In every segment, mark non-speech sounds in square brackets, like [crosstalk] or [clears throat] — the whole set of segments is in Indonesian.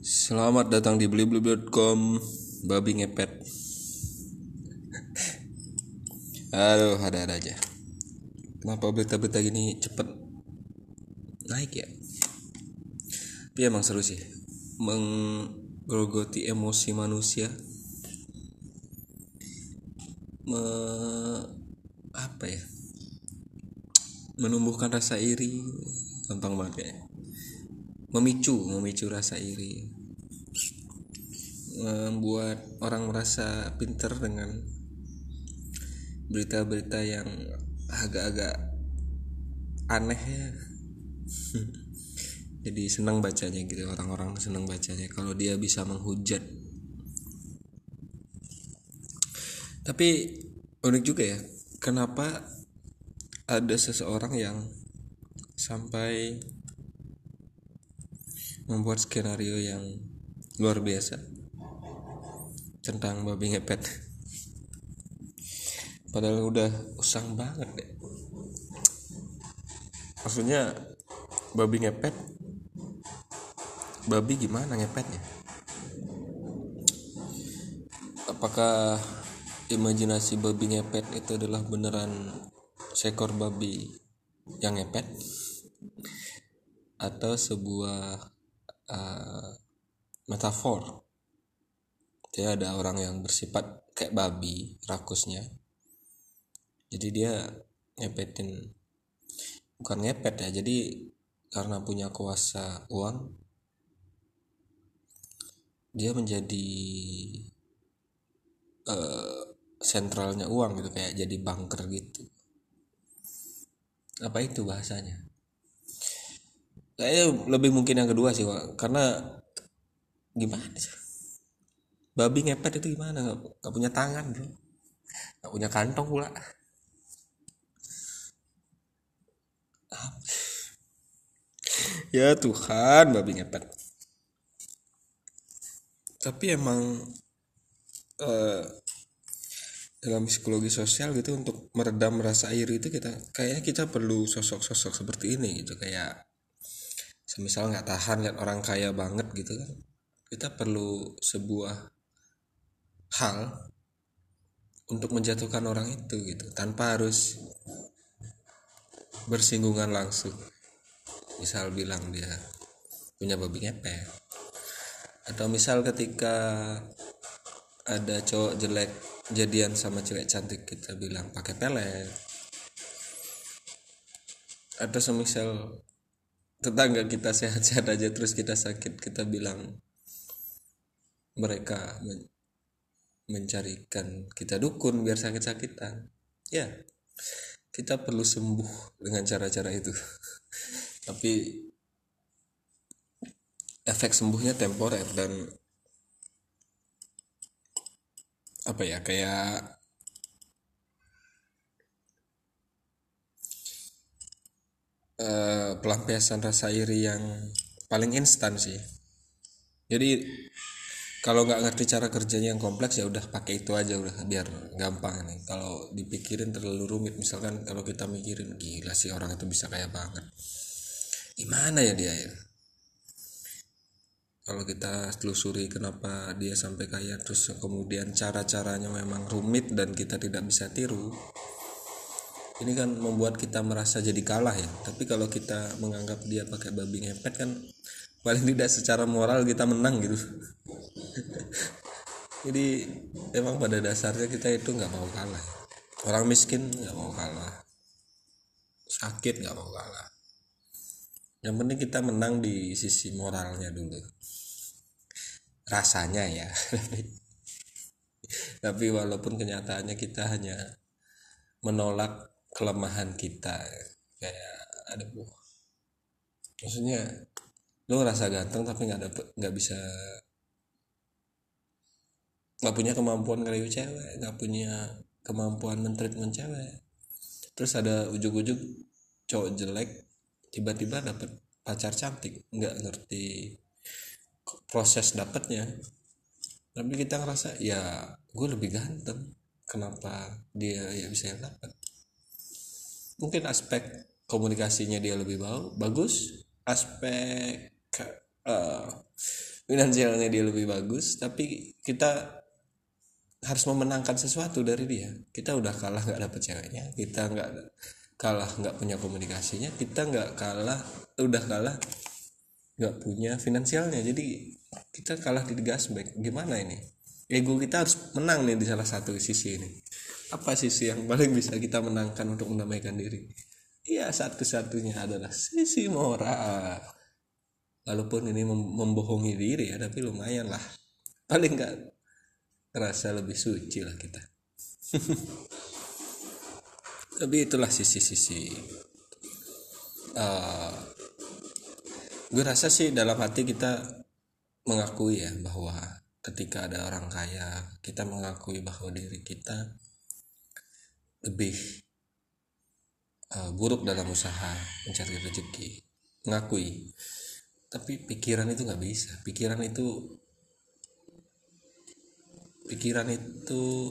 Selamat datang di blibli.com Babi ngepet. Aduh ada-ada aja. Kenapa berita-berita gini cepet naik ya? Tapi emang seru sih Menggerogoti emosi manusia. Me, Apa ya? Menumbuhkan rasa iri Gampang banget kayaknya. Memicu memicu rasa iri membuat orang merasa pinter dengan berita-berita yang agak-agak aneh ya. [laughs] Jadi senang bacanya gitu orang-orang senang bacanya kalau dia bisa menghujat. Tapi unik juga ya kenapa ada seseorang yang sampai membuat skenario yang luar biasa tentang babi ngepet. Padahal udah usang banget deh. Maksudnya babi ngepet babi gimana ngepetnya? Apakah imajinasi babi ngepet itu adalah beneran seekor babi yang ngepet? Atau sebuah uh, metafor jadi ada orang yang bersifat kayak babi rakusnya jadi dia ngepetin bukan ngepet ya jadi karena punya kuasa uang dia menjadi uh, uang gitu kayak jadi banker gitu apa itu bahasanya Kayaknya lebih mungkin yang kedua sih. Karena gimana sih? Babi ngepet itu gimana? Gak, gak punya tangan, bro. Gak punya kantong pula. Ya Tuhan, babi ngepet. Tapi emang uh, dalam psikologi sosial gitu untuk meredam rasa iri itu kita kayaknya kita perlu sosok-sosok seperti ini gitu kayak semisal nggak tahan lihat orang kaya banget gitu kan kita perlu sebuah hal untuk menjatuhkan orang itu gitu tanpa harus bersinggungan langsung. Misal bilang dia punya babi ngepet. Atau misal ketika ada cowok jelek jadian sama cewek cantik kita bilang pakai pelet. Atau semisal tetangga kita [laughs] sehat-sehat aja terus kita sakit kita bilang mereka mencarikan kita dukun biar sakit-sakitan. Ya kita perlu sembuh dengan cara-cara itu. [laughs] Tapi efek sembuhnya temporer dan apa ya kayak uh, pelampiasan rasa iri yang paling instan sih. Jadi kalau nggak ngerti cara kerjanya yang kompleks ya udah pakai itu aja udah biar gampang nih kalau dipikirin terlalu rumit misalkan kalau kita mikirin gila sih orang itu bisa kaya banget. Gimana ya dia ya? Kalau kita telusuri kenapa dia sampai kaya terus kemudian cara-caranya memang rumit dan kita tidak bisa tiru ini kan membuat kita merasa jadi kalah ya. Tapi kalau kita menganggap dia pakai babi ngepet kan paling tidak secara moral kita menang gitu jadi emang pada dasarnya kita itu nggak mau kalah. Orang miskin nggak mau kalah. Sakit nggak mau kalah. Yang penting kita menang di sisi moralnya dulu. Rasanya ya. [laughs] Tapi walaupun kenyataannya kita hanya menolak kelemahan kita kayak ada bu maksudnya lu ngerasa ganteng tapi nggak dapet nggak bisa nggak punya kemampuan ngerayu cewek nggak punya kemampuan mentreatment cewek. Terus ada ujuk-ujuk cowok jelek tiba-tiba dapet pacar cantik. Nggak ngerti proses dapetnya. Tapi kita ngerasa ya gue lebih ganteng. Kenapa dia ya bisa yang dapat mungkin aspek komunikasinya dia lebih bau bagus. Aspek uh, finansialnya dia lebih bagus. Tapi kita harus memenangkan sesuatu dari dia. Kita udah kalah nggak dapet ceweknya kita nggak kalah nggak punya komunikasinya kita nggak kalah udah kalah nggak punya finansialnya. Jadi kita kalah di gasback gimana ini? Ego kita harus menang nih di salah satu sisi ini. Apa sisi yang paling bisa kita menangkan untuk mendamaikan diri? Ya satu-satunya adalah sisi moral. Walaupun ini membohongi diri ya tapi lumayan lah. Paling nggak terasa lebih suci lah kita. [laughs] Tapi itulah sisi-sisi uh, gue rasa sih dalam hati kita mengakui ya bahwa ketika ada orang kaya kita mengakui bahwa diri kita lebih uh, buruk dalam usaha mencari rezeki. Mengakui. Tapi pikiran itu nggak bisa. Pikiran itu pikiran itu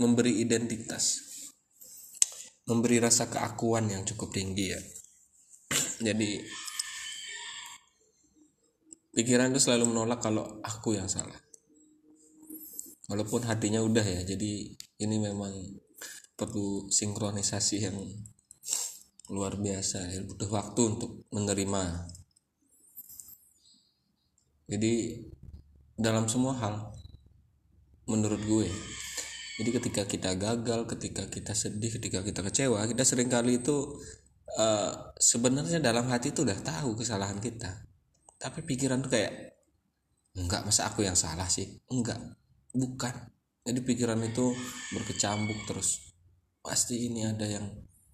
memberi identitas memberi rasa keakuan yang cukup tinggi ya. Jadi pikiran itu selalu menolak kalau aku yang salah. Walaupun hatinya udah ya jadi ini memang perlu sinkronisasi yang luar biasa ya. Butuh waktu untuk menerima. Jadi dalam semua hal menurut gue. Jadi ketika kita gagal ketika kita sedih ketika kita kecewa kita sering kali itu uh, sebenarnya dalam hati itu udah tahu kesalahan kita. Tapi pikiran tuh kayak enggak masa aku yang salah sih? Enggak bukan. Jadi pikiran itu berkecambuk terus. Pasti ini ada yang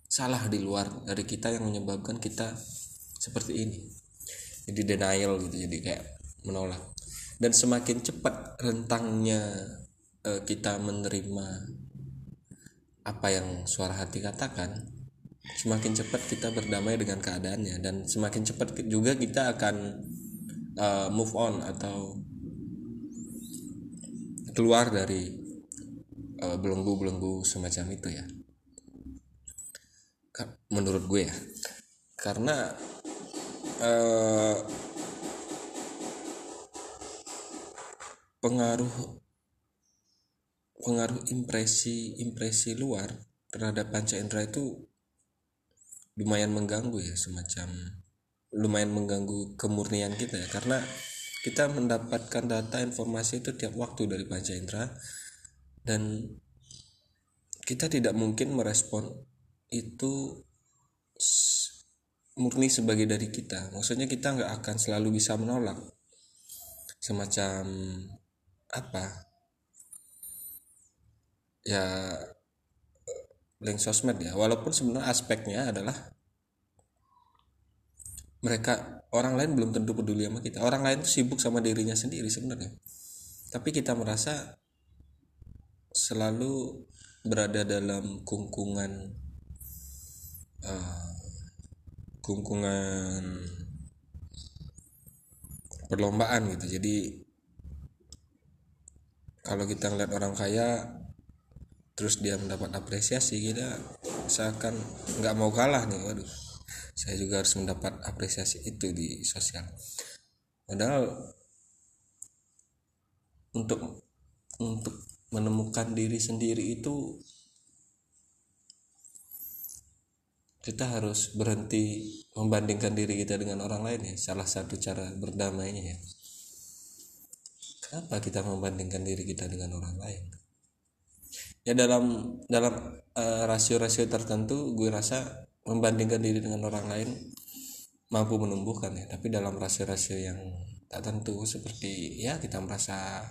salah di luar dari kita yang menyebabkan kita seperti ini. Jadi denial gitu jadi kayak menolak. Dan semakin cepat rentangnya uh, kita menerima apa yang suara hati katakan semakin cepat kita berdamai dengan keadaannya dan semakin cepat juga kita akan uh, move on atau keluar dari uh, belenggu-belenggu semacam itu ya. Menurut gue ya. Karena uh, pengaruh pengaruh impresi impresi luar terhadap panca indera itu lumayan mengganggu ya semacam lumayan mengganggu kemurnian kita ya. Karena kita mendapatkan data informasi itu tiap waktu dari panca indera dan kita tidak mungkin merespon itu murni sebagai dari kita. Maksudnya kita nggak akan selalu bisa menolak semacam apa ya link sosmed ya. Walaupun sebenarnya aspeknya adalah mereka orang lain belum tentu peduli sama kita. Orang lain tuh sibuk sama dirinya sendiri sebenarnya. Tapi kita merasa selalu berada dalam kungkungan uh, kungkungan perlombaan gitu. Jadi kalau kita ngeliat orang kaya terus dia mendapat apresiasi kita seakan nggak mau kalah nih waduh. Saya juga harus mendapat apresiasi itu di sosial. Padahal untuk untuk menemukan diri sendiri itu kita harus berhenti membandingkan diri kita dengan orang lain ya salah satu cara berdamainya ya. Kenapa kita membandingkan diri kita dengan orang lain? Ya dalam dalam uh, rasio-rasio tertentu gue rasa membandingkan diri dengan orang lain mampu menumbuhkan ya, tapi dalam rasio-rasio yang tak tentu seperti ya kita merasa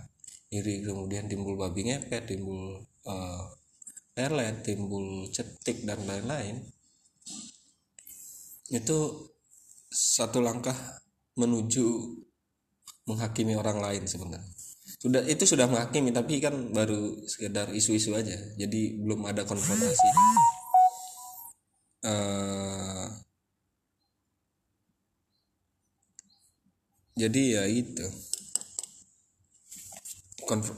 iri kemudian timbul babi ngepet, timbul uh, pelet, timbul cetik dan lain-lain. Itu satu langkah menuju menghakimi orang lain sebenarnya sudah itu sudah menghakimi tapi kan baru sekedar isu-isu aja. Jadi belum ada konfrontasi. Uh, jadi ya itu. Konf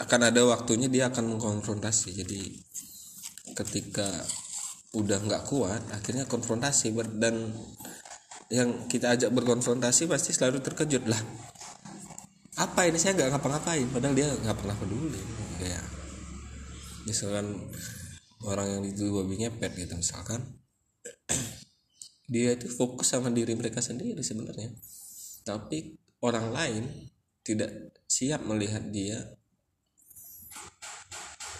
akan ada waktunya dia akan mengkonfrontasi. Jadi ketika udah nggak kuat akhirnya konfrontasi. Dan yang kita ajak berkonfrontasi pasti selalu terkejut lah apa ini? Saya nggak ngapa-ngapain. Padahal dia nggak pernah peduli. Kayak misalkan orang yang itu babi ngepet gitu misalkan [clears throat] dia itu fokus sama diri mereka sendiri sebenarnya. Tapi orang lain tidak siap melihat dia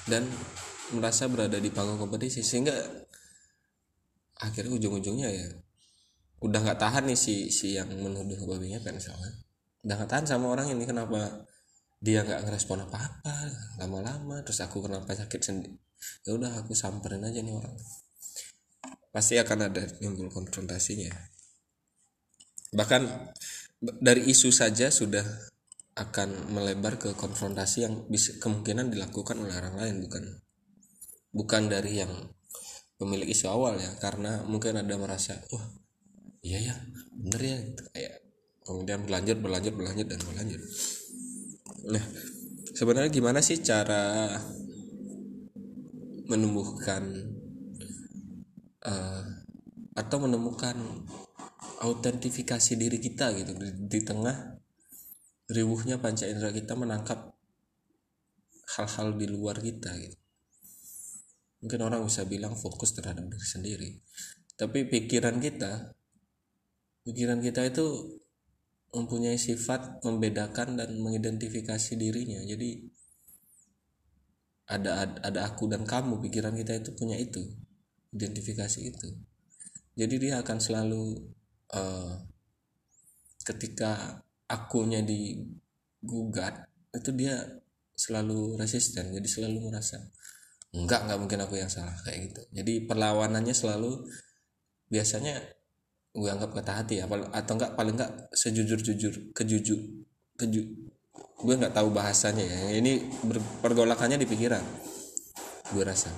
dan merasa berada di panggung kompetisi. Sehingga akhirnya ujung-ujungnya ya udah nggak tahan nih si si yang menuduh babinya kan misalnya udah nggak tahan sama orang ini kenapa dia nggak ngerespon apa-apa lama-lama terus aku kenapa sakit sendiri ya udah aku samperin aja nih orang. Pasti akan ada timbul konfrontasinya. Bahkan dari isu saja sudah akan melebar ke konfrontasi yang bisa kemungkinan dilakukan oleh orang lain bukan bukan dari yang pemilik isu awal ya karena mungkin ada merasa wah iya ya bener ya gitu. Kayak kemudian berlanjut berlanjut berlanjut dan berlanjut. Nah sebenarnya gimana sih cara menumbuhkan uh, atau menemukan autentifikasi diri kita gitu di, di tengah ribuhnya panca indera kita menangkap hal-hal di luar kita gitu. Mungkin orang bisa bilang fokus terhadap diri sendiri. Tapi pikiran kita pikiran kita itu mempunyai sifat membedakan dan mengidentifikasi dirinya. Jadi ada ada aku dan kamu pikiran kita itu punya itu identifikasi itu. Jadi dia akan selalu uh, ketika akunya digugat itu dia selalu resisten jadi selalu merasa enggak enggak mungkin aku yang salah kayak gitu. Jadi perlawanannya selalu biasanya gue anggap kata hati ya atau enggak paling enggak sejujur jujur kejujur keju gue nggak tahu bahasanya ya. Ini pergolakannya di pikiran gue rasa.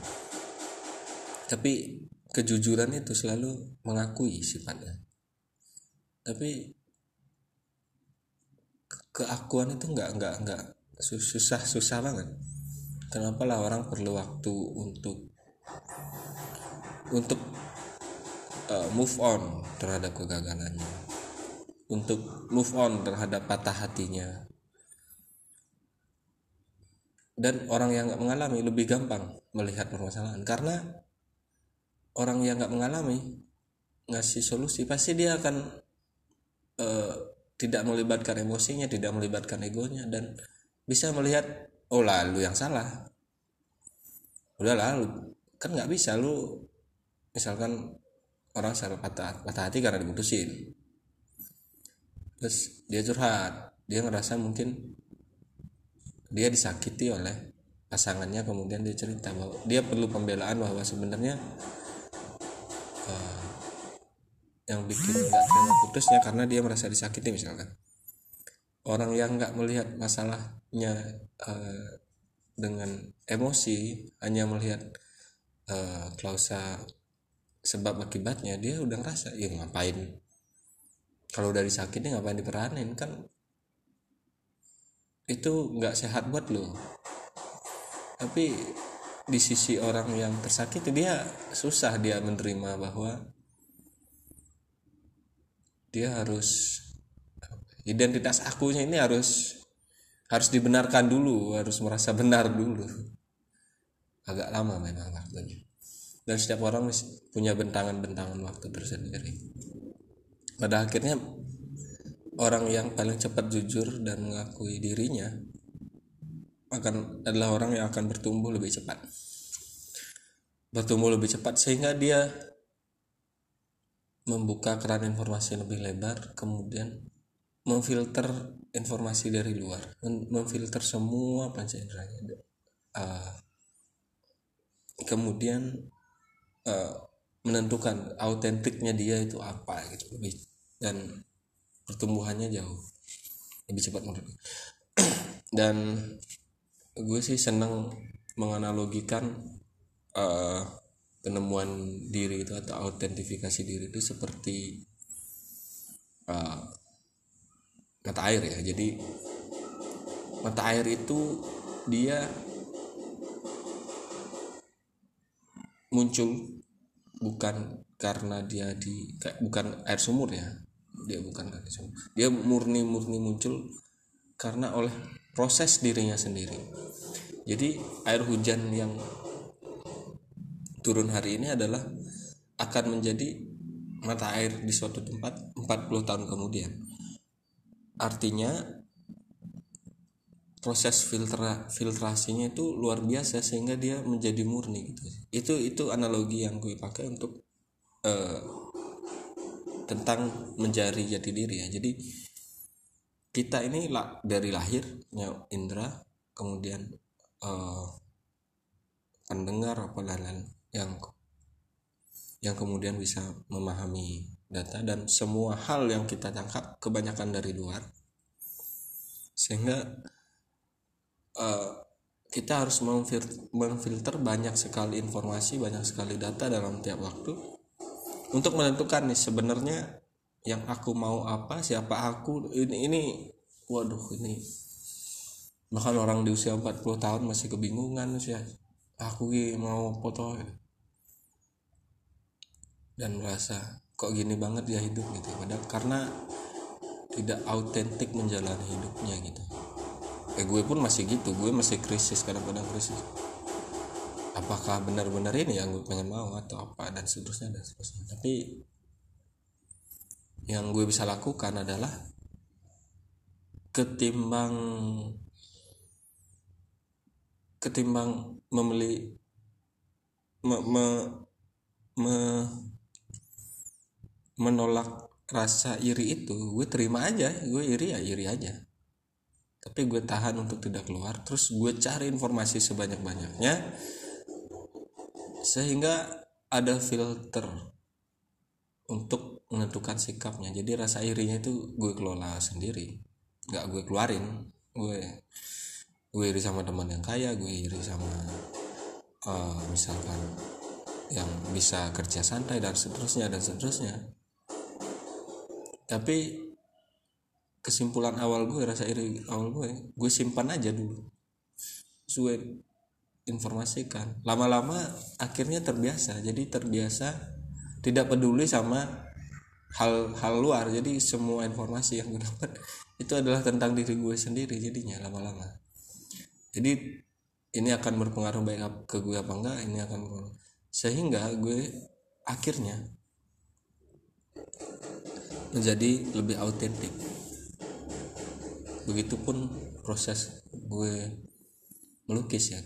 Tapi kejujuran itu selalu mengakui sifatnya. Tapi keakuan itu nggak nggak nggak susah susah banget. Kenapa lah orang perlu waktu untuk untuk uh, move on terhadap kegagalannya. Untuk move on terhadap patah hatinya. Dan orang yang nggak mengalami lebih gampang melihat permasalahan. Karena orang yang nggak mengalami ngasih solusi pasti dia akan uh, tidak melibatkan emosinya tidak melibatkan egonya dan bisa melihat oh lalu yang salah. Udah lalu kan nggak bisa lu misalkan orang salah patah patah hati karena diputusin terus dia curhat dia ngerasa mungkin dia disakiti oleh pasangannya kemudian dia cerita bahwa dia perlu pembelaan bahwa sebenarnya uh, yang bikin nggak terima putusnya karena dia merasa disakiti misalkan. Orang yang nggak melihat masalahnya uh, dengan emosi hanya melihat uh, klausa sebab akibatnya dia udah ngerasa ya ngapain? Kalau udah disakiti ngapain diperanin? Kan itu nggak sehat buat lo tapi di sisi orang yang tersakiti dia susah dia menerima bahwa dia harus identitas akunya ini harus harus dibenarkan dulu harus merasa benar dulu. Agak lama memang waktunya dan setiap orang punya bentangan-bentangan waktu tersendiri. Pada akhirnya orang yang paling cepat jujur dan mengakui dirinya akan adalah orang yang akan bertumbuh lebih cepat. Bertumbuh lebih cepat sehingga dia membuka keran informasi lebih lebar kemudian memfilter informasi dari luar memfilter semua panca uh, kemudian uh, menentukan autentiknya dia itu apa gitu. Lebih dan pertumbuhannya jauh. Lebih cepat menurut [clears throat] dan gue sih senang menganalogikan uh, penemuan diri itu atau autentifikasi diri itu seperti uh, mata air ya. Jadi mata air itu dia muncul bukan karena dia di bukan air sumur ya. Dia bukan air sumur. Dia murni murni muncul karena oleh proses dirinya sendiri. Jadi air hujan yang turun hari ini adalah akan menjadi mata air di suatu tempat 40 tahun kemudian. Artinya proses filtra filtrasinya itu luar biasa sehingga dia menjadi murni gitu. Itu itu analogi yang gue pakai untuk uh, tentang mencari jati diri ya. Jadi kita ini lah dari lahirnya indra kemudian uh, pendengar apa lain-lain yang yang kemudian bisa memahami data dan semua hal yang kita tangkap kebanyakan dari luar. Sehingga uh, kita harus memfilter banyak sekali informasi banyak sekali data dalam tiap waktu untuk menentukan nih sebenarnya yang aku mau apa siapa aku. Ini ini waduh ini bahkan orang di usia 40 tahun masih kebingungan sih aku mau foto. Dan merasa kok gini banget ya hidup? Gitu. Padahal karena tidak autentik menjalani hidupnya gitu eh gue pun masih gitu. Gue masih krisis kadang-kadang krisis. Apakah benar-benar ini yang gue pengen mau atau apa dan seterusnya dan seterusnya. Tapi yang gue bisa lakukan adalah ketimbang ketimbang membeli me, me, me, menolak rasa iri itu gue terima aja. Gue iri ya iri aja tapi gue tahan untuk tidak keluar terus gue cari informasi sebanyak-banyaknya sehingga ada filter untuk menentukan sikapnya. Jadi rasa irinya itu gue kelola sendiri nggak gue keluarin. Gue gue iri sama teman yang kaya gue iri sama uh, misalkan yang bisa kerja santai dan seterusnya dan seterusnya. Tapi kesimpulan awal gue rasa iri awal gue gue simpan aja dulu. Gue informasikan. Lama-lama akhirnya terbiasa. Jadi terbiasa tidak peduli sama hal-hal luar. Jadi semua informasi yang gue [laughs] dapat itu adalah tentang diri gue sendiri jadinya lama-lama. Jadi ini akan berpengaruh baik ke gue apa enggak ini akan sehingga gue akhirnya menjadi lebih autentik begitupun proses gue melukis ya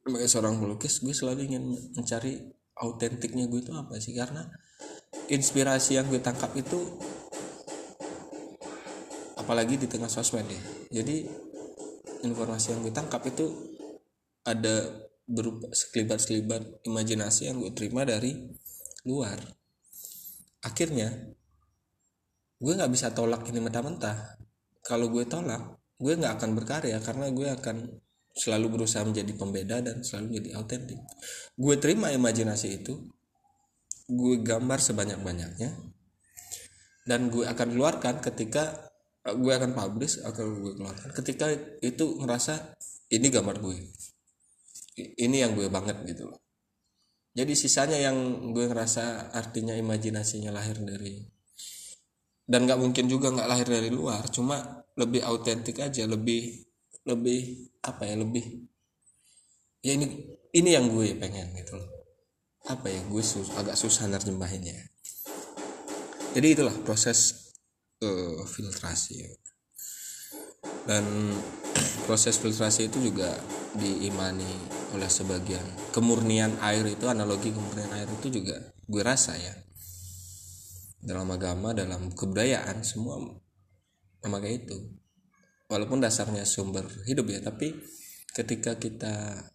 sebagai seorang melukis gue selalu ingin mencari autentiknya gue itu apa sih? Karena inspirasi yang gue tangkap itu apalagi di tengah sosmed ya. Jadi informasi yang gue tangkap itu ada berupa sekelibat-sekelibat imajinasi yang gue terima dari luar. Akhirnya gue nggak bisa tolak ini mentah-mentah kalau gue tolak gue nggak akan berkarya karena gue akan selalu berusaha menjadi pembeda dan selalu jadi autentik. Gue terima imajinasi itu gue gambar sebanyak-banyaknya dan gue akan keluarkan ketika gue akan publish akan gue keluarkan ketika itu ngerasa ini gambar gue. Ini yang gue banget gitu loh. Jadi sisanya yang gue ngerasa artinya imajinasinya lahir dari dan nggak mungkin juga nggak lahir dari luar cuma lebih autentik aja lebih lebih apa ya lebih ya ini ini yang gue pengen gitu loh. Apa ya gue sus agak susah nerjemahinnya. Jadi itulah proses uh, filtrasi. Dan [clears throat] proses filtrasi itu juga diimani oleh sebagian. Kemurnian air itu analogi kemurnian air itu juga gue rasa ya dalam agama dalam kebudayaan semua memakai itu. Walaupun dasarnya sumber hidup ya tapi ketika kita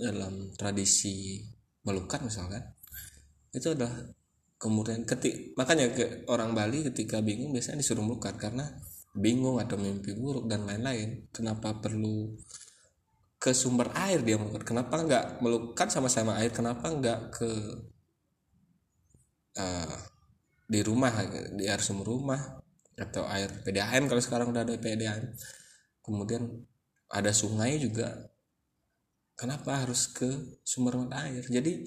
dalam tradisi melukat misalkan itu adalah kemudian ketik makanya ke orang Bali ketika bingung biasanya disuruh melukat karena bingung atau mimpi buruk dan lain-lain. Kenapa perlu ke sumber air dia melukat kenapa nggak melukat sama-sama air? Kenapa nggak ke uh, di rumah di air sumur rumah atau air PDAM kalau sekarang udah ada PDAM kemudian ada sungai juga. Kenapa harus ke sumber mata air? Jadi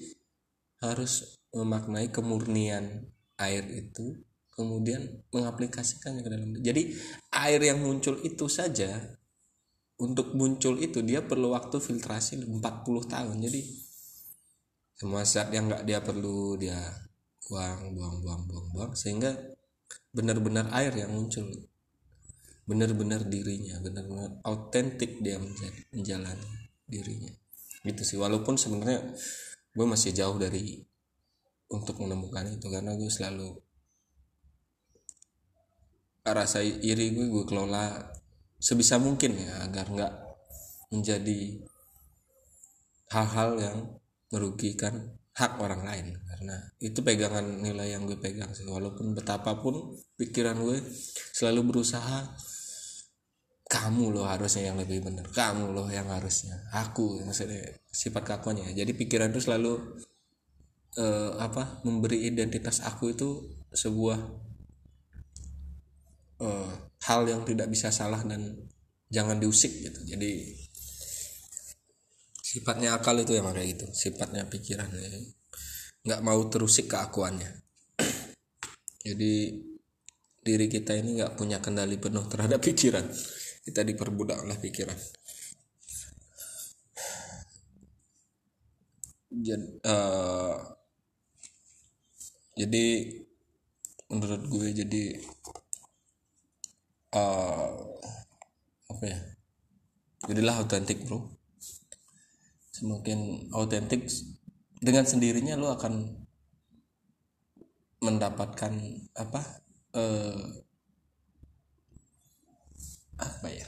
harus memaknai kemurnian air itu kemudian mengaplikasikannya ke dalam. Jadi air yang muncul itu saja untuk muncul itu dia perlu waktu filtrasi 40 tahun. Jadi semua zat yang nggak dia perlu dia buang buang buang buang buang sehingga benar-benar air yang muncul. Benar-benar dirinya benar-benar autentik dia menjalani dirinya. Gitu sih walaupun sebenarnya gue masih jauh dari untuk menemukan itu karena gue selalu rasa iri gue gue kelola sebisa mungkin ya agar nggak menjadi hal-hal yang merugikan hak orang lain. Karena itu pegangan nilai yang gue pegang sih. Walaupun betapapun pikiran gue selalu berusaha kamu loh harusnya yang lebih benar. Kamu loh yang harusnya. Aku maksudnya sifat kakuannya. Jadi pikiran itu selalu uh, apa memberi identitas aku itu sebuah uh, hal yang tidak bisa salah dan jangan diusik gitu. Jadi sifatnya akal itu yang kayak gitu. Sifatnya pikiran nggak mau terusik keakuannya. [clears throat] Jadi diri kita ini nggak punya kendali penuh terhadap pikiran. Kita diperbudak oleh pikiran. Jadi, uh, jadi menurut gue jadi uh, apa ya? Jadilah autentik bro semakin autentik. Dengan sendirinya lo akan mendapatkan apa uh, apa ya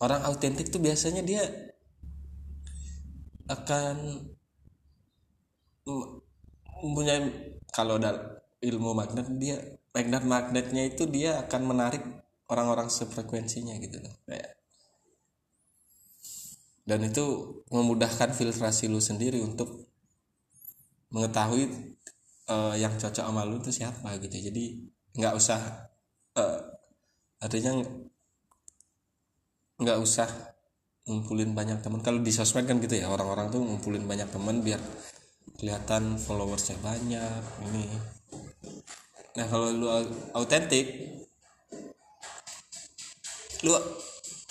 orang autentik tuh biasanya dia akan mempunyai kalau dalam ilmu magnet dia magnet magnetnya itu dia akan menarik orang-orang sefrekuensinya gitu loh. Kayak dan itu memudahkan filtrasi lu sendiri untuk mengetahui uh, yang cocok sama lu itu siapa gitu. Jadi nggak usah uh, artinya nggak usah ngumpulin banyak teman. Kalau di sosmed kan gitu ya orang-orang tuh ngumpulin banyak teman biar kelihatan followersnya banyak ini. Nah kalau lu autentik lu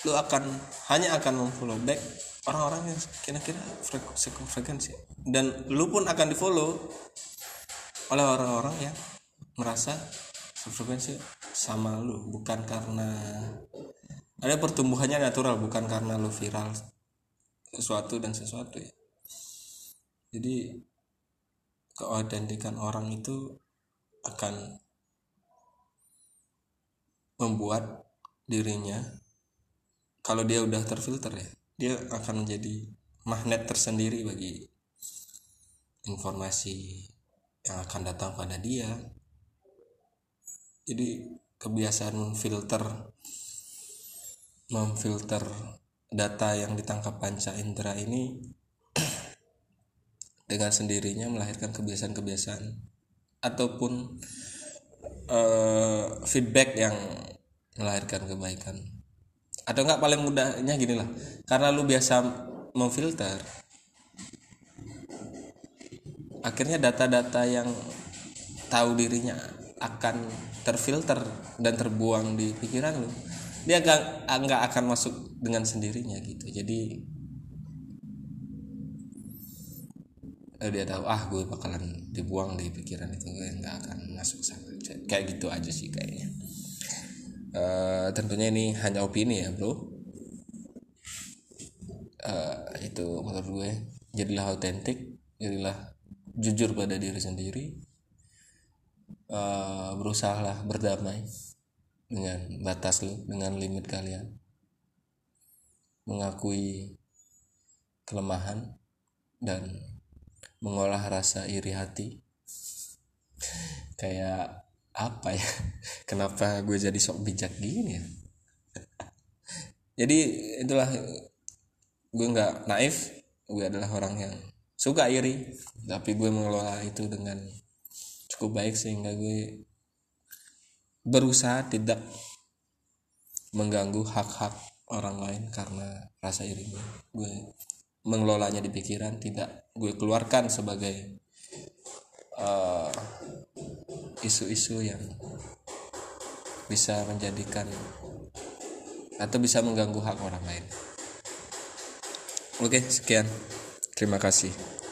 lu akan hanya akan memfollow back orang-orang yang kira-kira frekuensi dan lu pun akan di follow oleh orang-orang yang merasa frekuensi sama lu bukan karena ada pertumbuhannya natural bukan karena lo viral sesuatu dan sesuatu ya. Jadi keautentikan orang itu akan membuat dirinya kalau dia udah terfilter ya dia akan menjadi magnet tersendiri bagi informasi yang akan datang pada dia. Jadi kebiasaan memfilter memfilter data yang ditangkap panca indera ini [clears throat] dengan sendirinya melahirkan kebiasaan-kebiasaan ataupun uh, feedback yang melahirkan kebaikan atau enggak paling mudahnya gini lah. Karena lu biasa memfilter. Akhirnya data-data yang tahu dirinya akan terfilter dan terbuang di pikiran lu dia gak nggak akan masuk dengan sendirinya gitu. Jadi eh, dia tahu ah gue bakalan dibuang di pikiran itu gue nggak akan masuk sana kayak gitu aja sih kayaknya uh, tentunya ini hanya opini ya bro. Uh, itu menurut gue. Jadilah autentik jadilah jujur pada diri sendiri. Uh, berusahalah berdamai dengan batas lu dengan limit kalian. Mengakui kelemahan dan mengolah rasa iri hati. Kayak apa ya? [laughs] Kenapa gue jadi sok bijak gini ya? [laughs] Jadi itulah gue nggak naif. Gue adalah orang yang suka iri. Tapi gue mengelola itu dengan cukup baik sehingga gue berusaha tidak mengganggu hak-hak orang lain karena rasa iri gue. Gue mengelolanya di pikiran tidak gue keluarkan sebagai uh, isu-isu yang bisa menjadikan atau bisa mengganggu hak orang lain. Oke sekian. Terima kasih